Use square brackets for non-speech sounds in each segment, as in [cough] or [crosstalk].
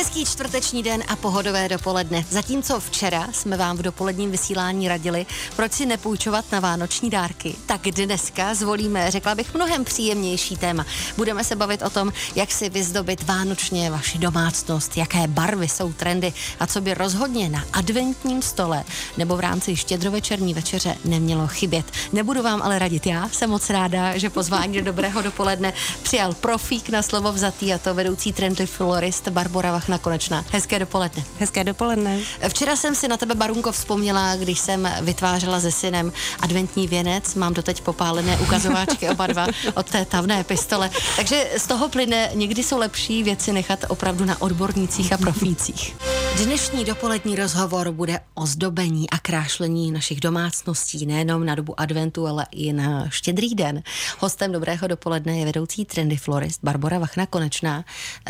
Hezký čtvrteční den a pohodové dopoledne. Zatímco včera jsme vám v dopoledním vysílání radili, proč si nepůjčovat na vánoční dárky, tak dneska zvolíme, řekla bych, mnohem příjemnější téma. Budeme se bavit o tom, jak si vyzdobit vánočně vaši domácnost, jaké barvy jsou trendy a co by rozhodně na adventním stole nebo v rámci štědrovečerní večeře nemělo chybět. Nebudu vám ale radit já, jsem moc ráda, že pozvání do dobrého dopoledne přijal profík na slovo vzatý a to vedoucí trendy florist Barbara Vachna Konečná. Hezké dopoledne. Hezké dopoledne. Včera jsem si na tebe, Barunko, vzpomněla, když jsem vytvářela se synem adventní věnec. Mám doteď popálené ukazováčky oba dva od té tavné pistole. Takže z toho plyne, někdy jsou lepší věci nechat opravdu na odbornících a profících. Dnešní dopolední rozhovor bude o zdobení a krášlení našich domácností, nejenom na dobu adventu, ale i na štědrý den. Hostem dobrého dopoledne je vedoucí trendy florist Barbara Vachna Konečná.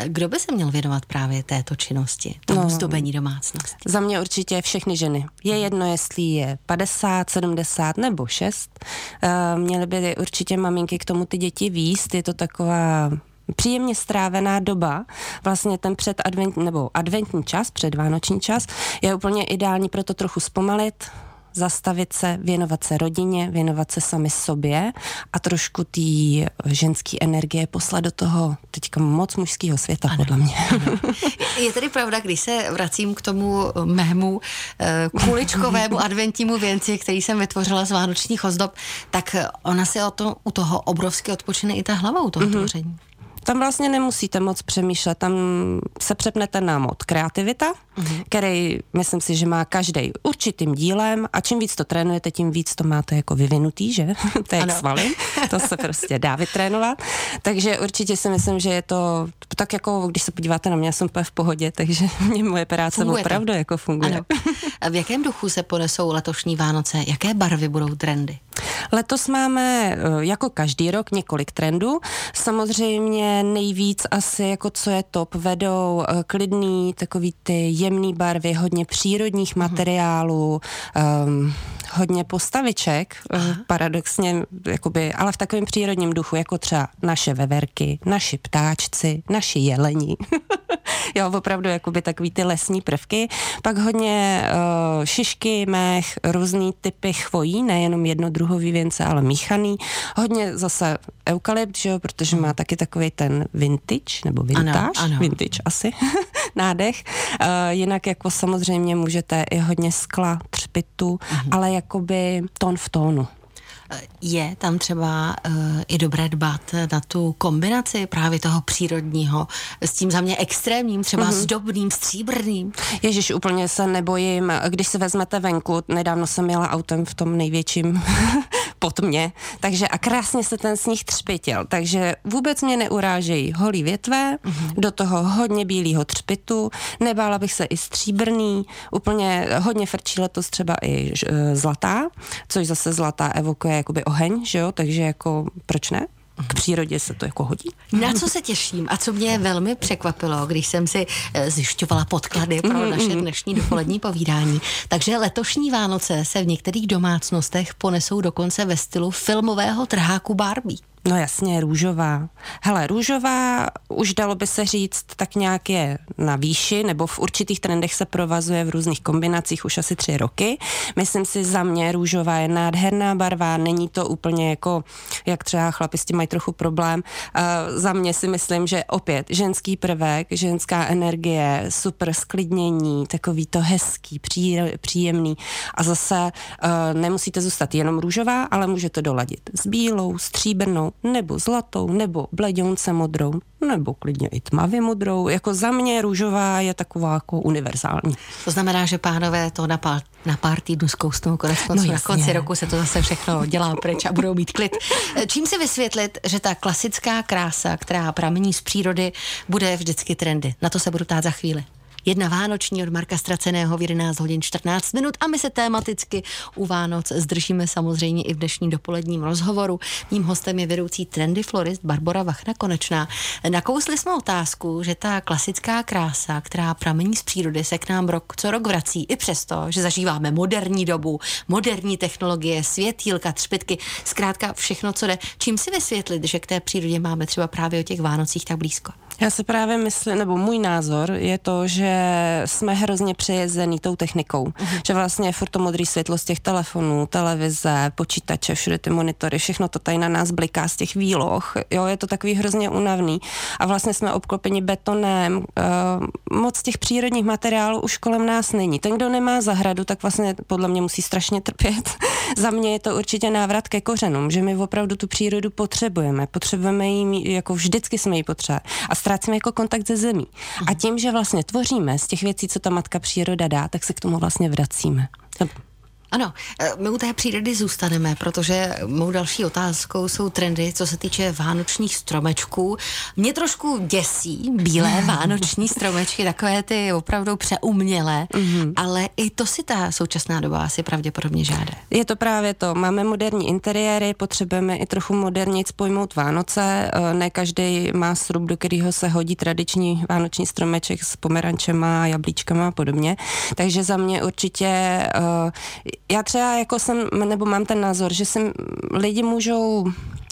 Kdo by se měl věnovat právě této činnosti, tomu no, zdobení domácnosti? Za mě určitě všechny ženy. Je jedno, jestli je 50, 70 nebo 6. Eh, měly by určitě maminky k tomu ty děti výst. Je to taková příjemně strávená doba, vlastně ten předadventní nebo adventní čas, předvánoční čas, je úplně ideální pro to trochu zpomalit, zastavit se, věnovat se rodině, věnovat se sami sobě a trošku té ženské energie poslat do toho teďka moc mužského světa, ano, podle mě. Ano. Je tedy pravda, když se vracím k tomu mému eh, kuličkovému [laughs] adventnímu věnci, který jsem vytvořila z vánočních ozdob, tak ona se o to, u toho obrovsky odpočine i ta hlava u toho mm-hmm. tvoření. Tam vlastně nemusíte moc přemýšlet, tam se přepnete na mod kreativita, mm-hmm. který myslím si, že má každý určitým dílem a čím víc to trénujete, tím víc to máte jako vyvinutý, že? [laughs] to je jak svaly, to se prostě dá vytrénovat. Takže určitě si myslím, že je to tak jako, když se podíváte na mě, já jsem úplně v pohodě, takže [laughs] mě moje práce funguje opravdu jako funguje. Ano. A v jakém duchu se ponesou letošní Vánoce? Jaké barvy budou trendy? Letos máme eh, jako každý rok několik trendů. Samozřejmě nejvíc asi jako co je top vedou eh, klidný, takový ty jemný barvy, hodně přírodních mhm. materiálů, um, hodně postaviček, eh, Aha. paradoxně, jakoby, ale v takovém přírodním duchu, jako třeba naše veverky, naši ptáčci, naši jelení. [laughs] jo, opravdu jakoby takový ty lesní prvky. Pak hodně uh, šišky, mech, různý typy chvojí, nejenom jednodruhový věnce, ale míchaný. Hodně zase eukalypt, že jo, protože má taky takový ten vintage, nebo vintage, ano, ano. vintage asi, [laughs] nádech. Uh, jinak jako samozřejmě můžete i hodně skla, třpitu, uh-huh. ale jakoby tón v tónu. Je tam třeba uh, i dobré dbat na tu kombinaci právě toho přírodního s tím za mě extrémním, třeba mm-hmm. zdobným, stříbrným? Ježíš, úplně se nebojím. Když se vezmete venku, nedávno jsem jela autem v tom největším pod mě, takže a krásně se ten sníh třpitil, takže vůbec mě neurážejí holí větve, mm-hmm. do toho hodně bílého třpitu, nebála bych se i stříbrný, úplně hodně frčí letos třeba i e, zlatá, což zase zlatá evokuje jakoby oheň, že jo, takže jako proč ne? K přírodě se to jako hodí. Na co se těším a co mě velmi překvapilo, když jsem si eh, zjišťovala podklady pro naše dnešní dopolední povídání. Takže letošní Vánoce se v některých domácnostech ponesou dokonce ve stylu filmového trháku Barbie. No jasně, růžová. Hele, růžová už dalo by se říct tak nějak je na výši, nebo v určitých trendech se provazuje v různých kombinacích už asi tři roky. Myslím si, za mě růžová je nádherná barva, není to úplně jako, jak třeba chlapi s tím mají trochu problém. Uh, za mě si myslím, že opět ženský prvek, ženská energie, super sklidnění, takový to hezký, pří, příjemný. A zase uh, nemusíte zůstat jenom růžová, ale můžete doladit s bílou, stříbrnou, nebo zlatou, nebo bledionce modrou, nebo klidně i tmavě modrou. Jako za mě růžová je taková jako univerzální. To znamená, že pánové to na pár, na pár týdnů zkousnou, konec konců no, na konci roku se to zase všechno dělá pryč a budou mít klid. Čím si vysvětlit, že ta klasická krása, která pramení z přírody, bude vždycky trendy? Na to se budu ptát za chvíli. Jedna vánoční od Marka Straceného v 11 hodin 14 minut a my se tematicky u Vánoc zdržíme samozřejmě i v dnešním dopoledním rozhovoru. Mým hostem je vedoucí trendy florist Barbara Vachna Konečná. Nakousli jsme otázku, že ta klasická krása, která pramení z přírody, se k nám rok co rok vrací, i přesto, že zažíváme moderní dobu, moderní technologie, světýlka, třpitky, zkrátka všechno, co jde. Čím si vysvětlit, že k té přírodě máme třeba právě o těch Vánocích tak blízko? Já si právě myslím, nebo můj názor je to, že jsme hrozně přejezení tou technikou. Uh-huh. Že vlastně furt to modrý světlo z těch telefonů, televize, počítače, všude ty monitory, všechno to tady na nás bliká z těch výloh. Jo, je to takový hrozně unavný. A vlastně jsme obklopeni betonem. Uh, moc těch přírodních materiálů už kolem nás není. Ten, kdo nemá zahradu, tak vlastně podle mě musí strašně trpět. [laughs] Za mě je to určitě návrat ke kořenům, že my opravdu tu přírodu potřebujeme. Potřebujeme ji, jako vždycky jsme ji potřebovali. A ztrácíme jako kontakt ze zemí. A tím, že vlastně tvoříme z těch věcí, co ta matka příroda dá, tak se k tomu vlastně vracíme. Ano, eh, my u té přírody zůstaneme, protože mou další otázkou jsou trendy, co se týče vánočních stromečků. Mě trošku děsí bílé [laughs] vánoční stromečky, takové ty opravdu přeumělé, mm-hmm. ale i to si ta současná doba asi pravděpodobně žádá. Je to právě to. Máme moderní interiéry, potřebujeme i trochu moderně pojmout Vánoce. Eh, ne každý má srub, do kterého se hodí tradiční vánoční stromeček s pomerančema, jablíčkama a podobně. Takže za mě určitě eh, já třeba jako jsem, nebo mám ten názor, že si lidi můžou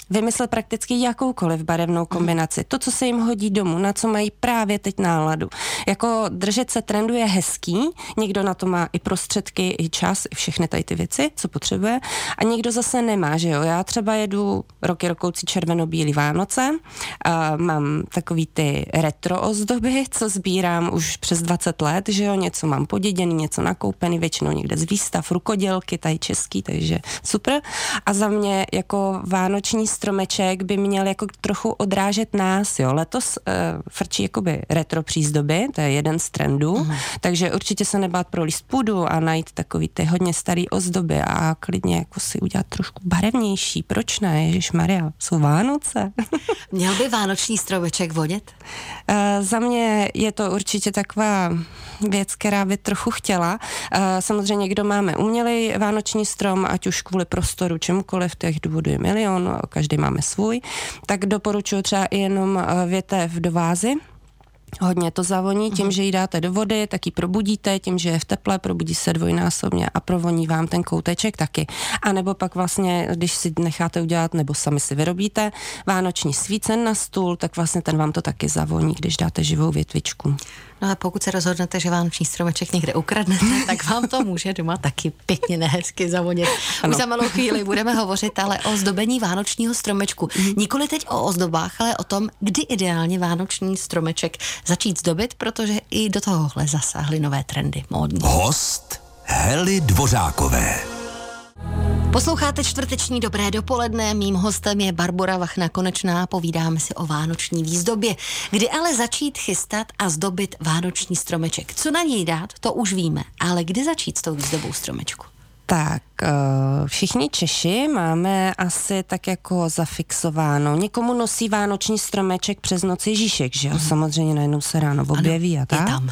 vymyslet prakticky jakoukoliv barevnou kombinaci. To, co se jim hodí domů, na co mají právě teď náladu. Jako držet se trendu je hezký, někdo na to má i prostředky, i čas, i všechny tady ty věci, co potřebuje, a někdo zase nemá, že jo. Já třeba jedu roky rokoucí červeno-bílý Vánoce, a mám takový ty retro ozdoby, co sbírám už přes 20 let, že jo, něco mám poděděný, něco nakoupený, většinou někde z výstav, rukodělky, tady český, takže super. A za mě jako vánoční stromeček by měl jako trochu odrážet nás, jo. Letos uh, frčí jakoby retro přízdoby, to je jeden z trendů, uh-huh. takže určitě se nebát pro list půdu a najít takový ty hodně starý ozdoby a klidně jako si udělat trošku barevnější. Proč ne? Ježíš Maria, jsou Vánoce. [laughs] Měl by vánoční stromeček vodit? Uh, za mě je to určitě taková věc, která by trochu chtěla. Uh, samozřejmě, kdo máme umělý vánoční strom, ať už kvůli prostoru, čemukoliv, těch důvodů je milion, každý každý máme svůj, tak doporučuji třeba i jenom eh, větev do vázy, Hodně to zavoní, tím, uh-huh. že ji dáte do vody, tak ji probudíte, tím, že je v teple, probudí se dvojnásobně a provoní vám ten kouteček taky. A nebo pak vlastně, když si necháte udělat, nebo sami si vyrobíte vánoční svícen na stůl, tak vlastně ten vám to taky zavoní, když dáte živou větvičku. No a pokud se rozhodnete, že vánoční stromeček někde ukradnete, [laughs] tak vám to může doma taky pěkně nehezky zavonit. Už za malou chvíli budeme hovořit ale o zdobení vánočního stromečku. Mhm. Nikoli teď o ozdobách, ale o tom, kdy ideálně vánoční stromeček začít zdobit, protože i do tohohle zasáhly nové trendy módní. Host Heli Dvořákové. Posloucháte čtvrteční dobré dopoledne, mým hostem je Barbara Vachna Konečná, povídáme si o vánoční výzdobě. Kdy ale začít chystat a zdobit vánoční stromeček? Co na něj dát, to už víme, ale kdy začít s tou výzdobou stromečku? Tak, eh, všichni Češi máme asi tak jako zafixováno. Někomu nosí vánoční stromeček přes noc Ježíšek, že jo? Mm. Samozřejmě najednou se ráno objeví a tak. Tam.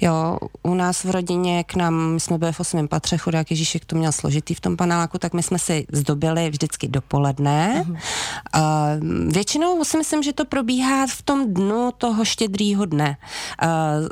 Jo, u nás v rodině k nám, my jsme byli v osmém patře, chudák Ježíšek to měl složitý v tom paneláku, tak my jsme si zdobili vždycky dopoledne. Mm. Uh, většinou si myslím, že to probíhá v tom dnu toho štědrýho dne. Uh,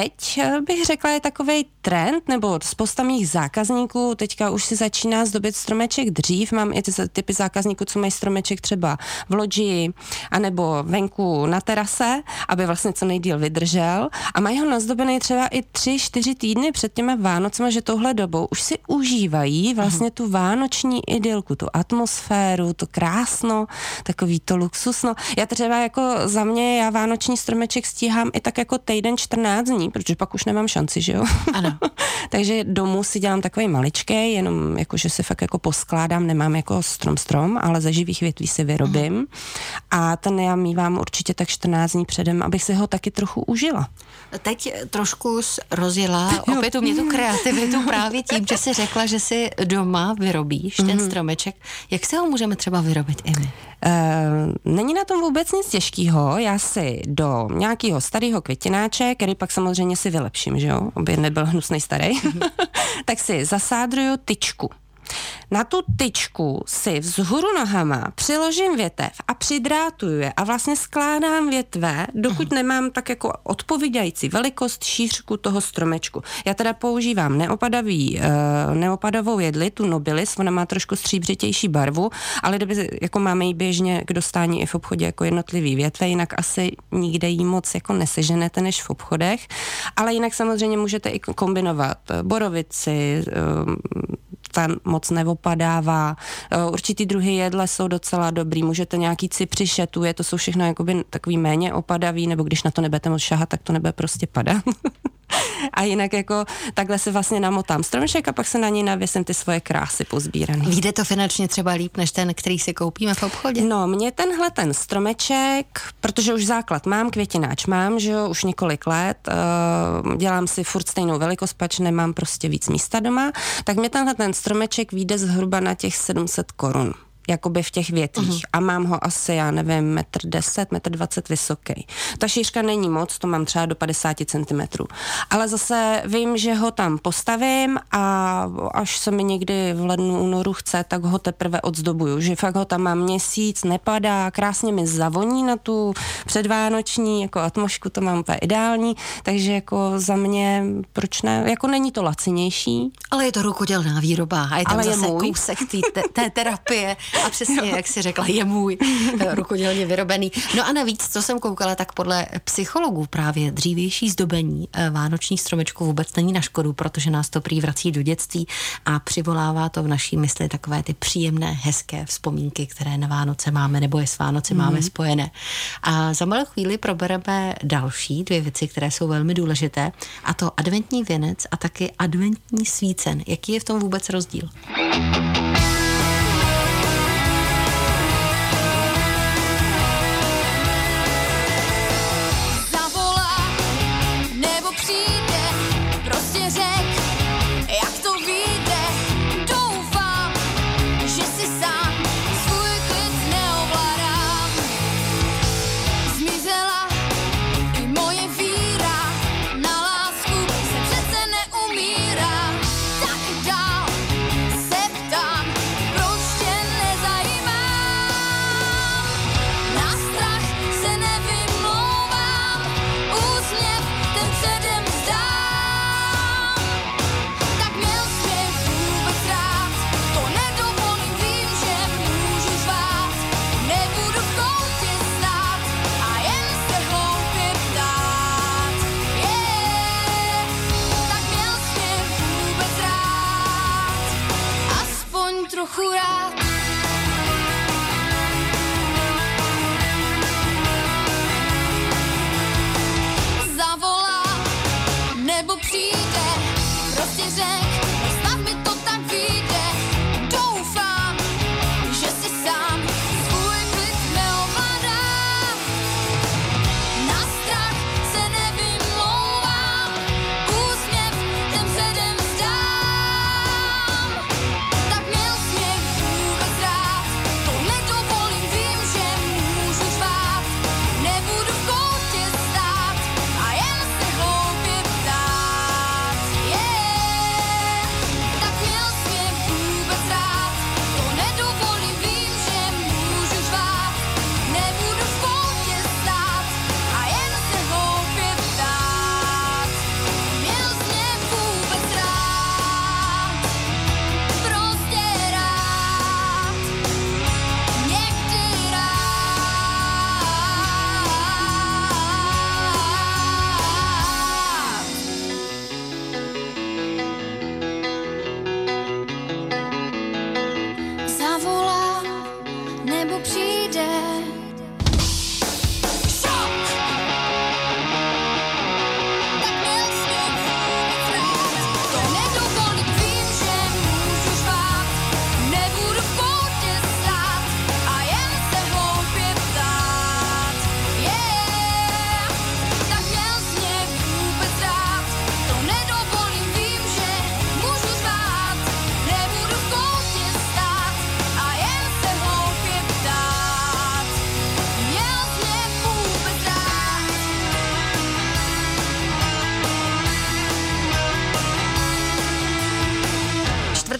teď bych řekla, je takový trend, nebo spousta mých zákazníků teďka už si začíná zdobit stromeček dřív. Mám i ty typy zákazníků, co mají stromeček třeba v loďi, anebo venku na terase, aby vlastně co nejdíl vydržel. A mají ho nazdobený třeba i tři, čtyři týdny před těmi Vánocemi, že tohle dobou už si užívají vlastně tu vánoční idylku, tu atmosféru, to krásno, takový to luxusno. Já třeba jako za mě, já vánoční stromeček stíhám i tak jako týden 14 dní, protože pak už nemám šanci, že jo? Ano. [laughs] Takže domů si dělám takový maličký, jenom jako, že si fakt jako poskládám, nemám jako strom strom, ale ze živých větví si vyrobím. Uh-huh. A ten já mývám určitě tak 14 dní předem, abych si ho taky trochu užila. Teď trošku rozjela opět u mě tu kreativitu právě tím, že si řekla, že si doma vyrobíš ten mhm. stromeček. Jak se ho můžeme třeba vyrobit i my? Není na tom vůbec nic těžkého. Já si do nějakého starého květináče, který pak samozřejmě si vylepším, že jo, aby nebyl hnusný starý, [laughs] tak si zasádruju tyčku. Na tu tyčku si vzhůru nohama přiložím větev a přidrátuju je a vlastně skládám větve, dokud nemám tak jako odpovídající velikost, šířku toho stromečku. Já teda používám neopadavý, uh, neopadavou jedli, tu nobilis, ona má trošku stříbřitější barvu, ale kdyby jako máme ji běžně k dostání i v obchodě jako jednotlivý větve, jinak asi nikde jí moc jako neseženete než v obchodech, ale jinak samozřejmě můžete i kombinovat borovici, um, ta moc neopadává. Eh, určitý druhy jedle jsou docela dobrý, můžete nějaký cipři šetuje, to jsou všechno jakoby takový méně opadaví, nebo když na to nebudete moc šahat, tak to nebe prostě padat. [laughs] a jinak jako takhle se vlastně namotám stromeček a pak se na něj navěsím ty svoje krásy pozbírané. Víde to finančně třeba líp než ten, který si koupíme v obchodě? No, mě tenhle ten stromeček, protože už základ mám, květináč mám, že jo, už několik let, uh, dělám si furt stejnou velikost, pač nemám prostě víc místa doma, tak mě tenhle ten stromeček vyjde zhruba na těch 700 korun jakoby v těch větvích uh-huh. a mám ho asi, já nevím, metr 10, metr 20 vysoký. Ta šířka není moc, to mám třeba do 50 cm. Ale zase vím, že ho tam postavím a až se mi někdy v lednu, únoru chce, tak ho teprve odzdobuju, že fakt ho tam mám měsíc, nepadá, krásně mi zavoní na tu předvánoční jako atmošku, to mám úplně ideální, takže jako za mě, proč ne, jako není to lacinější. Ale je to rukodělná výroba a je tam Ale zase je můj. kousek té terapie [laughs] a přesně, jak si řekla, je můj eh, rukodělně vyrobený. No a navíc, co jsem koukala, tak podle psychologů právě dřívější zdobení eh, vánočních stromečků vůbec není na škodu, protože nás to prý vrací do dětství a přivolává to v naší mysli takové ty příjemné, hezké vzpomínky, které na Vánoce máme nebo je s Vánoci mm. máme spojené. A za malou chvíli probereme další dvě věci, které jsou velmi důležité, a to adventní věnec a taky adventní svícen. Jaký je v tom vůbec rozdíl?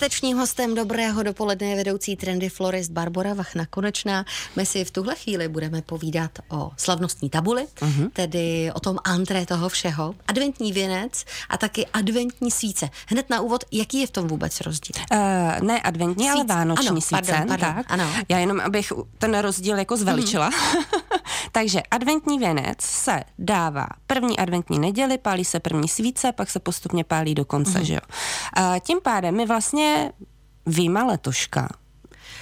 Pátečním hostem dobrého dopoledne je vedoucí trendy florist Barbara Vachna Konečná. My si v tuhle chvíli budeme povídat o slavnostní tabuli, uh-huh. tedy o tom antré toho všeho, adventní věnec a taky adventní svíce. Hned na úvod, jaký je v tom vůbec rozdíl? Uh, ne adventní, Svíc. ale vánoční ano, svíce. Pardon, pardon, tak. Ano. Já jenom, abych ten rozdíl jako zveličila. Uh-huh. [laughs] Takže adventní věnec se dává první adventní neděli, pálí se první svíce, pak se postupně pálí do konce, uh-huh. že jo. Uh, tím pádem my vlastně výjima letoška.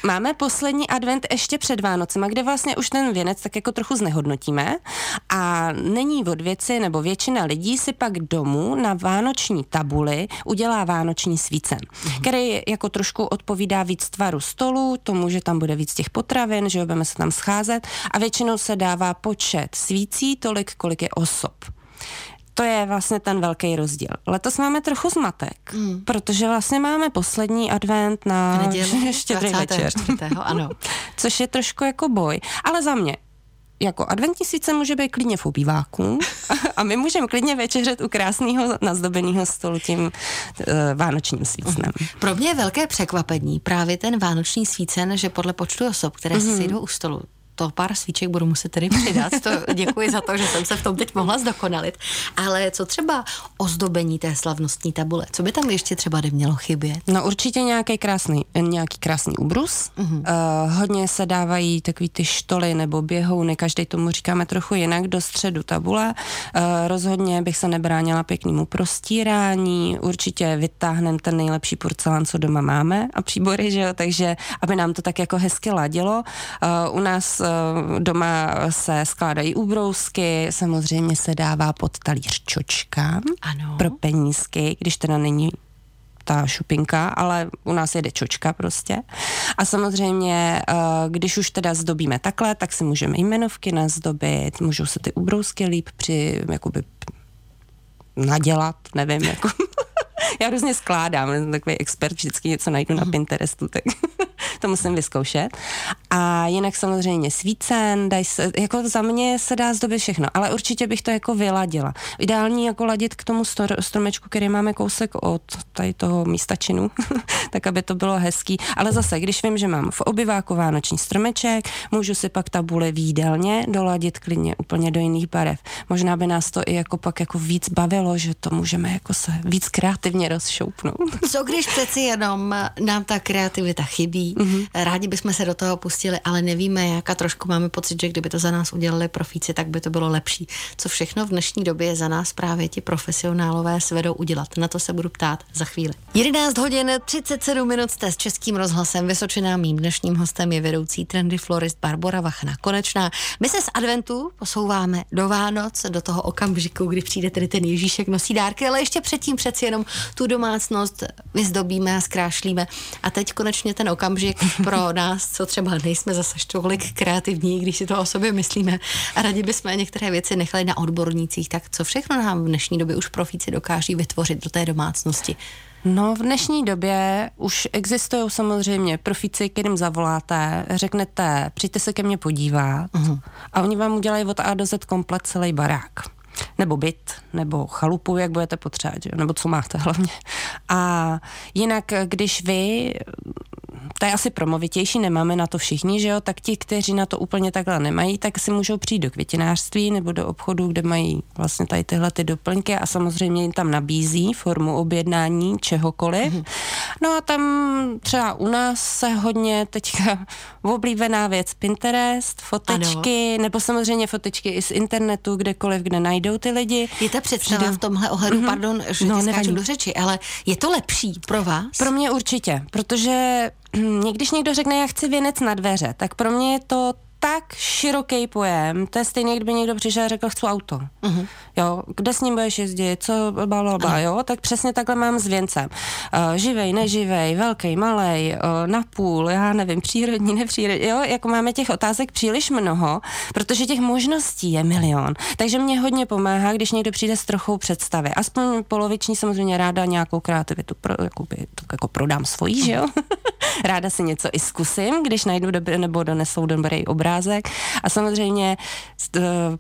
Máme poslední advent ještě před Vánocema, kde vlastně už ten věnec tak jako trochu znehodnotíme. A není od věci, nebo většina lidí si pak domů na vánoční tabuli udělá vánoční svíce, mm-hmm. který jako trošku odpovídá víc tvaru stolu, tomu, že tam bude víc těch potravin, že budeme se tam scházet. A většinou se dává počet svící tolik, kolik je osob to je vlastně ten velký rozdíl. Letos máme trochu zmatek, mm. protože vlastně máme poslední advent na neděli, [laughs] štědrý večer. ano. [laughs] Což je trošku jako boj. Ale za mě, jako adventní svíce může být klidně v obýváku [laughs] a my můžeme klidně večeřet u krásného nazdobeného stolu tím uh, vánočním svícnem. Mm. Pro mě je velké překvapení právě ten vánoční svícen, že podle počtu osob, které mm-hmm. si jdou u stolu, to pár svíček budu muset tedy přidat. To [laughs] děkuji za to, že jsem se v tom teď mohla zdokonalit. Ale co třeba ozdobení té slavnostní tabule? Co by tam ještě třeba nemělo chybět? No určitě nějaký krásný, nějaký krásný ubrus. Uh-huh. Uh, hodně se dávají takový ty štoly nebo běhouny, každý tomu říkáme trochu jinak, do středu tabule. Uh, rozhodně bych se nebránila pěknému prostírání, určitě vytáhneme ten nejlepší porcelán, co doma máme a příbory, že jo, takže aby nám to tak jako hezky ladilo. Uh, u nás doma se skládají úbrousky, samozřejmě se dává pod talíř čočka ano. pro penízky, když teda není ta šupinka, ale u nás jede čočka prostě. A samozřejmě, eh, když už teda zdobíme takhle, tak si můžeme jmenovky nazdobit, můžou se ty úbrousky líp při, jakoby nadělat, nevím, [laughs] jako já různě skládám, jsem takový expert, vždycky něco najdu na mhm. Pinterestu, tak [laughs] to musím vyzkoušet. A jinak samozřejmě svícen, daj se, jako za mě se dá zdobit všechno, ale určitě bych to jako vyladila. Ideální jako ladit k tomu stor, stromečku, který máme kousek od tady toho místačinu, [laughs] tak aby to bylo hezký. Ale zase, když vím, že mám v obyváku vánoční stromeček, můžu si pak tabule výdelně doladit klidně úplně do jiných barev. Možná by nás to i jako pak jako víc bavilo, že to můžeme jako se víc kreativně rozšoupnout. Co když přeci jenom nám ta kreativita chybí, mm-hmm. rádi bychom se do toho pustili, ale nevíme jak a trošku máme pocit, že kdyby to za nás udělali profíci, tak by to bylo lepší. Co všechno v dnešní době za nás právě ti profesionálové svedou udělat? Na to se budu ptát za chvíli. 11 hodin 37 minut jste s Českým rozhlasem Vysočená. Mým dnešním hostem je vedoucí trendy florist Barbara Vachna Konečná. My se z adventu posouváme do Vánoc, do toho okamžiku, kdy přijde tedy ten Ježíšek nosí dárky, ale ještě předtím přeci jenom tu domácnost vyzdobíme a zkrášlíme. A teď konečně ten okamžik pro nás, co třeba nejsme zase tolik kreativní, když si to o sobě myslíme a rádi bychom některé věci nechali na odbornících, tak co všechno nám v dnešní době už profíci dokáží vytvořit do té domácnosti? No, v dnešní době už existují samozřejmě profíci, kterým zavoláte, řeknete, přijďte se ke mně podívat uh-huh. a oni vám udělají od A do Z komplet celý barák nebo byt, nebo chalupu, jak budete potřebovat, nebo co máte hlavně. A jinak, když vy to je asi promovitější, nemáme na to všichni, že jo, tak ti, kteří na to úplně takhle nemají, tak si můžou přijít do květinářství nebo do obchodu, kde mají vlastně tady tyhle ty doplňky a samozřejmě jim tam nabízí formu objednání čehokoliv. Mm-hmm. No a tam třeba u nás se hodně teďka [laughs] oblíbená věc Pinterest, fotečky, ano. nebo samozřejmě fotečky i z internetu, kdekoliv, kde najdou ty lidi. Je ta představa Přijde... v tomhle ohledu, mm-hmm. pardon, že no, do řeči, ale je to lepší pro vás? Pro mě určitě, protože když někdo řekne, já chci věnec na dveře, tak pro mě je to tak široký pojem, to je stejně, kdyby někdo přišel a řekl, chci auto. Uh-huh. Jo, kde s ním budeš jezdit, co, bla, bla, bla, jo, tak přesně takhle mám s věncem. Uh, živej, neživej, velký, malej, uh, napůl, já nevím, přírodní, nepřírodní, jo, jako máme těch otázek příliš mnoho, protože těch možností je milion. Takže mě hodně pomáhá, když někdo přijde s trochou představy. Aspoň poloviční samozřejmě ráda nějakou kreativitu, pro, jakoby, to jako prodám svojí, že jo. [laughs] ráda si něco i zkusím, když najdu dobrý, nebo donesou dobrý obraz obrázek. A samozřejmě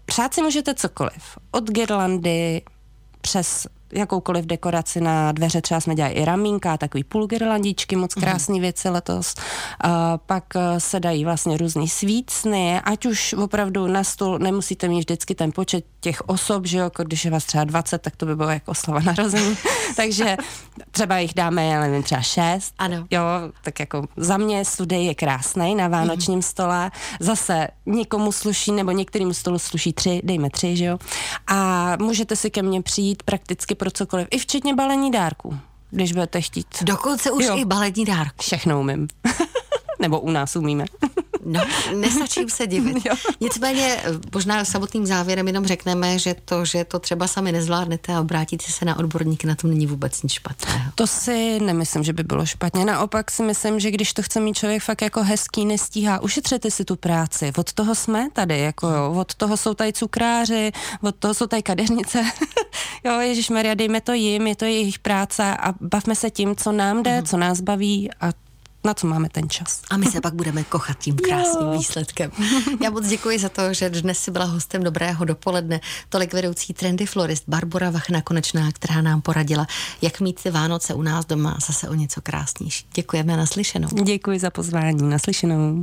přát si můžete cokoliv. Od girlandy přes jakoukoliv dekoraci na dveře, třeba jsme dělali i ramínka, takový půl girlandičky, moc krásné věci letos. A pak eh, se dají vlastně různý svícny, ať už opravdu na stůl nemusíte mít vždycky ten počet těch osob, že jo, jako když je vás třeba 20, tak to by bylo jako slova narození. [laughs] Takže třeba jich dáme, já nevím, třeba šest. Ano. Jo, tak jako za mě studej je krásný na vánočním mm. stole. Zase někomu sluší, nebo některému stolu sluší tři, dejme tři, že jo. A můžete si ke mně přijít prakticky pro cokoliv, i včetně balení dárků, když budete chtít. Dokonce už jo. i balení dárku. Všechno umím. [laughs] nebo u nás umíme. [laughs] No, nestačím se divit. [laughs] Nicméně možná samotným závěrem jenom řekneme, že to, že to třeba sami nezvládnete a obrátíte se na odborníky, na tom není vůbec nic špatného. To si nemyslím, že by bylo špatně. Naopak si myslím, že když to chce mít člověk fakt jako hezký, nestíhá, ušetřete si tu práci. Od toho jsme tady, jako jo. Od toho jsou tady cukráři, od toho jsou tady kadeřnice. [laughs] jo, Ježíš Maria, dejme to jim, je to jejich práce a bavme se tím, co nám jde, mm. co nás baví a na co máme ten čas. A my se pak budeme kochat tím krásným jo. výsledkem. Já moc děkuji za to, že dnes si byla hostem dobrého dopoledne. Tolik vedoucí trendy florist Barbara Vachna Konečná, která nám poradila, jak mít ty Vánoce u nás doma zase o něco krásnější. Děkujeme naslyšenou. Děkuji za pozvání, naslyšenou.